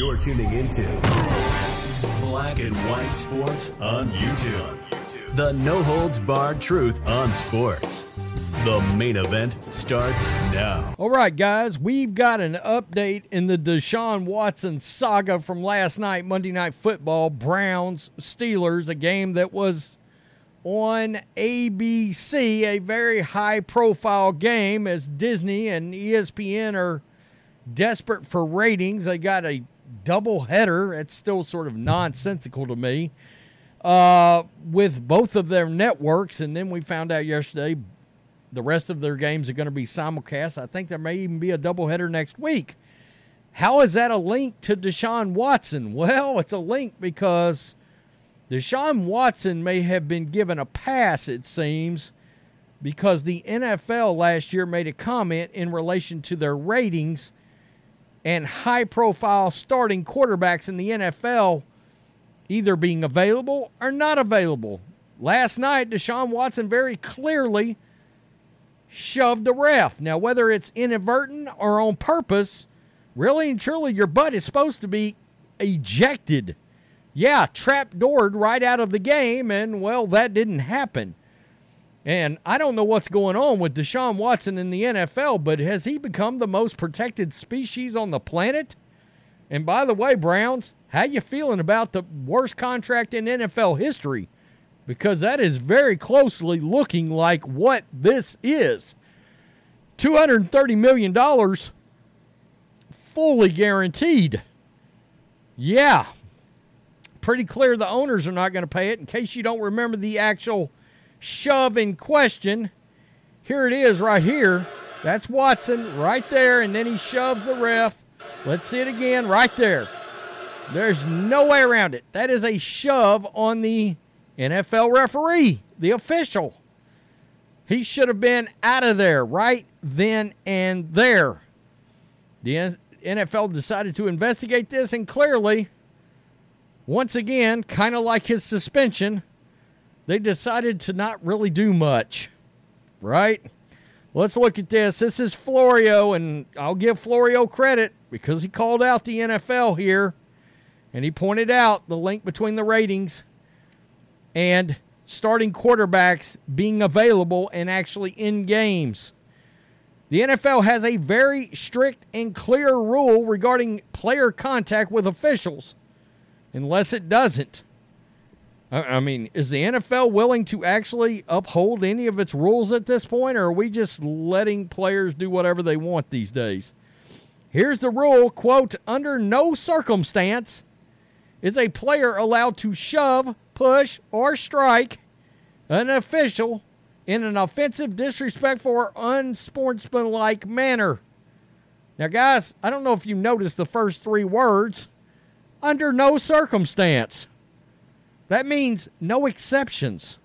You're tuning into Black and White Sports on YouTube. The no holds barred truth on sports. The main event starts now. All right, guys, we've got an update in the Deshaun Watson saga from last night, Monday Night Football, Browns Steelers, a game that was on ABC, a very high profile game as Disney and ESPN are desperate for ratings. They got a double header. It's still sort of nonsensical to me. Uh, with both of their networks, and then we found out yesterday the rest of their games are going to be simulcast. I think there may even be a doubleheader next week. How is that a link to Deshaun Watson? Well, it's a link because Deshaun Watson may have been given a pass, it seems, because the NFL last year made a comment in relation to their ratings and high profile starting quarterbacks in the NFL either being available or not available. Last night, Deshaun Watson very clearly shoved a ref. Now, whether it's inadvertent or on purpose, really and truly, your butt is supposed to be ejected. Yeah, trapdoored right out of the game, and well, that didn't happen. And I don't know what's going on with Deshaun Watson in the NFL, but has he become the most protected species on the planet? And by the way, Browns, how you feeling about the worst contract in NFL history? because that is very closely looking like what this is. $230 million fully guaranteed. Yeah. Pretty clear the owners are not going to pay it. In case you don't remember the actual shove in question, here it is right here. That's Watson right there, and then he shoves the ref. Let's see it again right there. There's no way around it. That is a shove on the NFL referee, the official. He should have been out of there right then and there. The NFL decided to investigate this, and clearly, once again, kind of like his suspension, they decided to not really do much. Right? Let's look at this. This is Florio, and I'll give Florio credit because he called out the NFL here, and he pointed out the link between the ratings and starting quarterbacks being available and actually in games. The NFL has a very strict and clear rule regarding player contact with officials, unless it doesn't. I mean, is the NFL willing to actually uphold any of its rules at this point, or are we just letting players do whatever they want these days? Here's the rule quote, under no circumstance is a player allowed to shove, push, or strike an official in an offensive, disrespectful, or unsportsmanlike manner. Now, guys, I don't know if you noticed the first three words under no circumstance. That means no exceptions.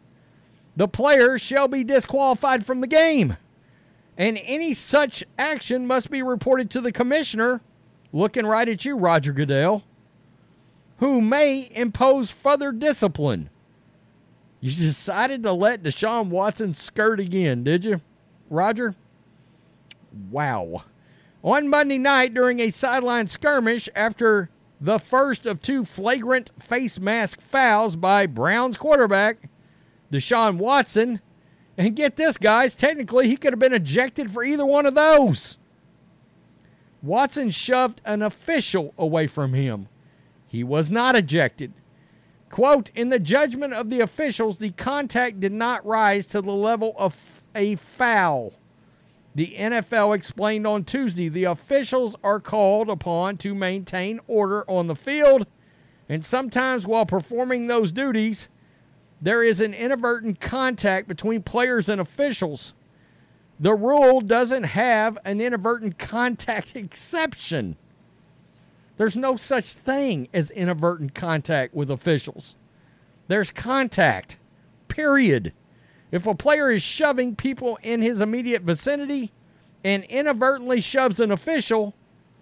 The player shall be disqualified from the game, and any such action must be reported to the commissioner. Looking right at you, Roger Goodell who may impose further discipline. You decided to let Deshaun Watson skirt again, did you, Roger? Wow. On Monday night, during a sideline skirmish after the first of two flagrant face mask fouls by Browns quarterback Deshaun Watson, and get this, guys, technically he could have been ejected for either one of those. Watson shoved an official away from him. He was not ejected. Quote, in the judgment of the officials, the contact did not rise to the level of a foul. The NFL explained on Tuesday the officials are called upon to maintain order on the field, and sometimes while performing those duties, there is an inadvertent contact between players and officials. the rule doesn't have an inadvertent contact exception. There's no such thing as inadvertent contact with officials. There's contact, period. If a player is shoving people in his immediate vicinity and inadvertently shoves an official,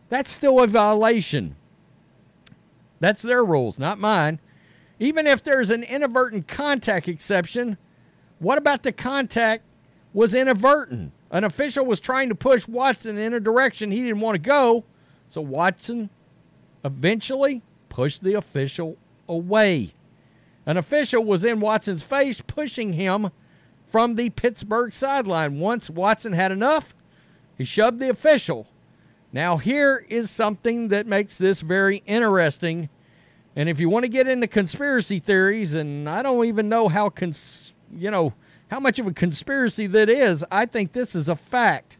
that's still a violation. That's their rules, not mine. Even if there's an inadvertent contact exception, what about the contact was inadvertent? An official was trying to push Watson in a direction he didn't want to go, so Watson eventually pushed the official away. An official was in Watson's face, pushing him from the Pittsburgh sideline. Once Watson had enough, he shoved the official. Now, here is something that makes this very interesting. And if you want to get into conspiracy theories, and I don't even know how, cons- you know, how much of a conspiracy that is, I think this is a fact.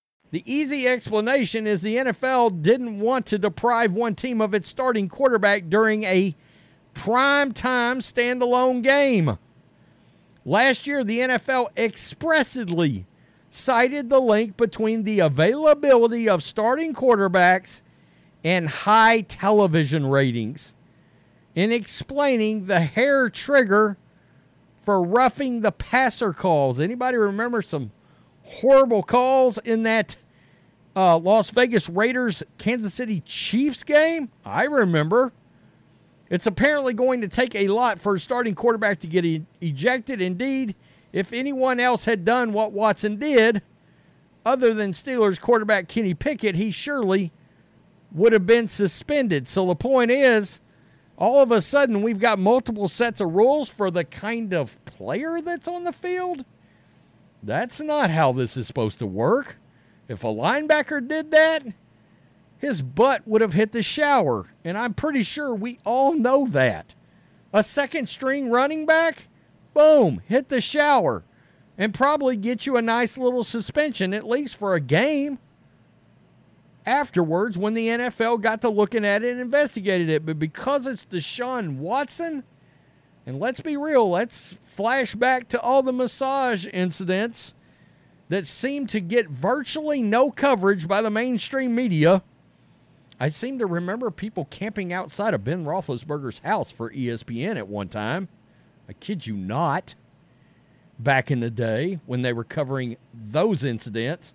The easy explanation is the NFL didn't want to deprive one team of its starting quarterback during a prime time standalone game. Last year, the NFL expressly cited the link between the availability of starting quarterbacks and high television ratings in explaining the hair trigger for roughing the passer calls. Anybody remember some horrible calls in that uh, Las Vegas Raiders Kansas City Chiefs game? I remember. It's apparently going to take a lot for a starting quarterback to get e- ejected. Indeed, if anyone else had done what Watson did, other than Steelers quarterback Kenny Pickett, he surely would have been suspended. So the point is, all of a sudden, we've got multiple sets of rules for the kind of player that's on the field. That's not how this is supposed to work. If a linebacker did that, his butt would have hit the shower. And I'm pretty sure we all know that. A second string running back, boom, hit the shower. And probably get you a nice little suspension, at least for a game. Afterwards, when the NFL got to looking at it and investigated it. But because it's Deshaun Watson, and let's be real, let's flash back to all the massage incidents that seem to get virtually no coverage by the mainstream media. I seem to remember people camping outside of Ben Roethlisberger's house for ESPN at one time. I kid you not. Back in the day when they were covering those incidents.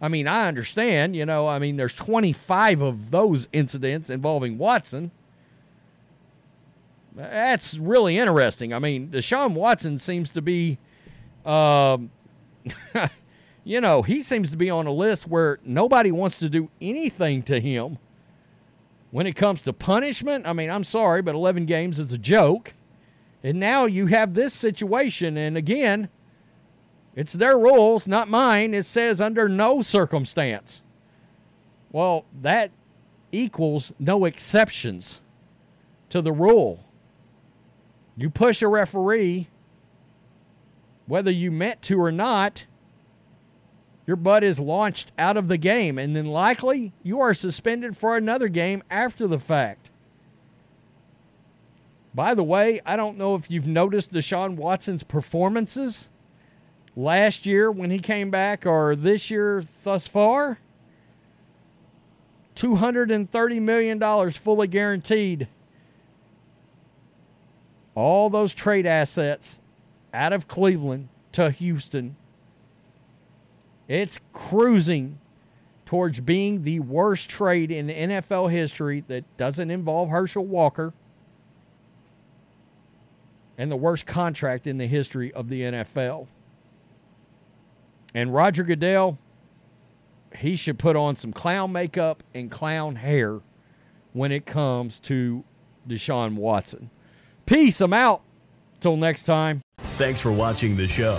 I mean, I understand, you know, I mean, there's 25 of those incidents involving Watson. That's really interesting. I mean, Deshaun Watson seems to be, um, you know, he seems to be on a list where nobody wants to do anything to him. When it comes to punishment, I mean, I'm sorry, but 11 games is a joke. And now you have this situation. And again, it's their rules, not mine. It says under no circumstance. Well, that equals no exceptions to the rule. You push a referee, whether you meant to or not, your butt is launched out of the game, and then likely you are suspended for another game after the fact. By the way, I don't know if you've noticed Deshaun Watson's performances last year when he came back or this year thus far. $230 million fully guaranteed. All those trade assets out of Cleveland to Houston it's cruising towards being the worst trade in NFL history that doesn't involve Herschel Walker and the worst contract in the history of the NFL. And Roger Goodell, he should put on some clown makeup and clown hair when it comes to Deshaun Watson. Peace. I'm out. Till next time. Thanks for watching the show.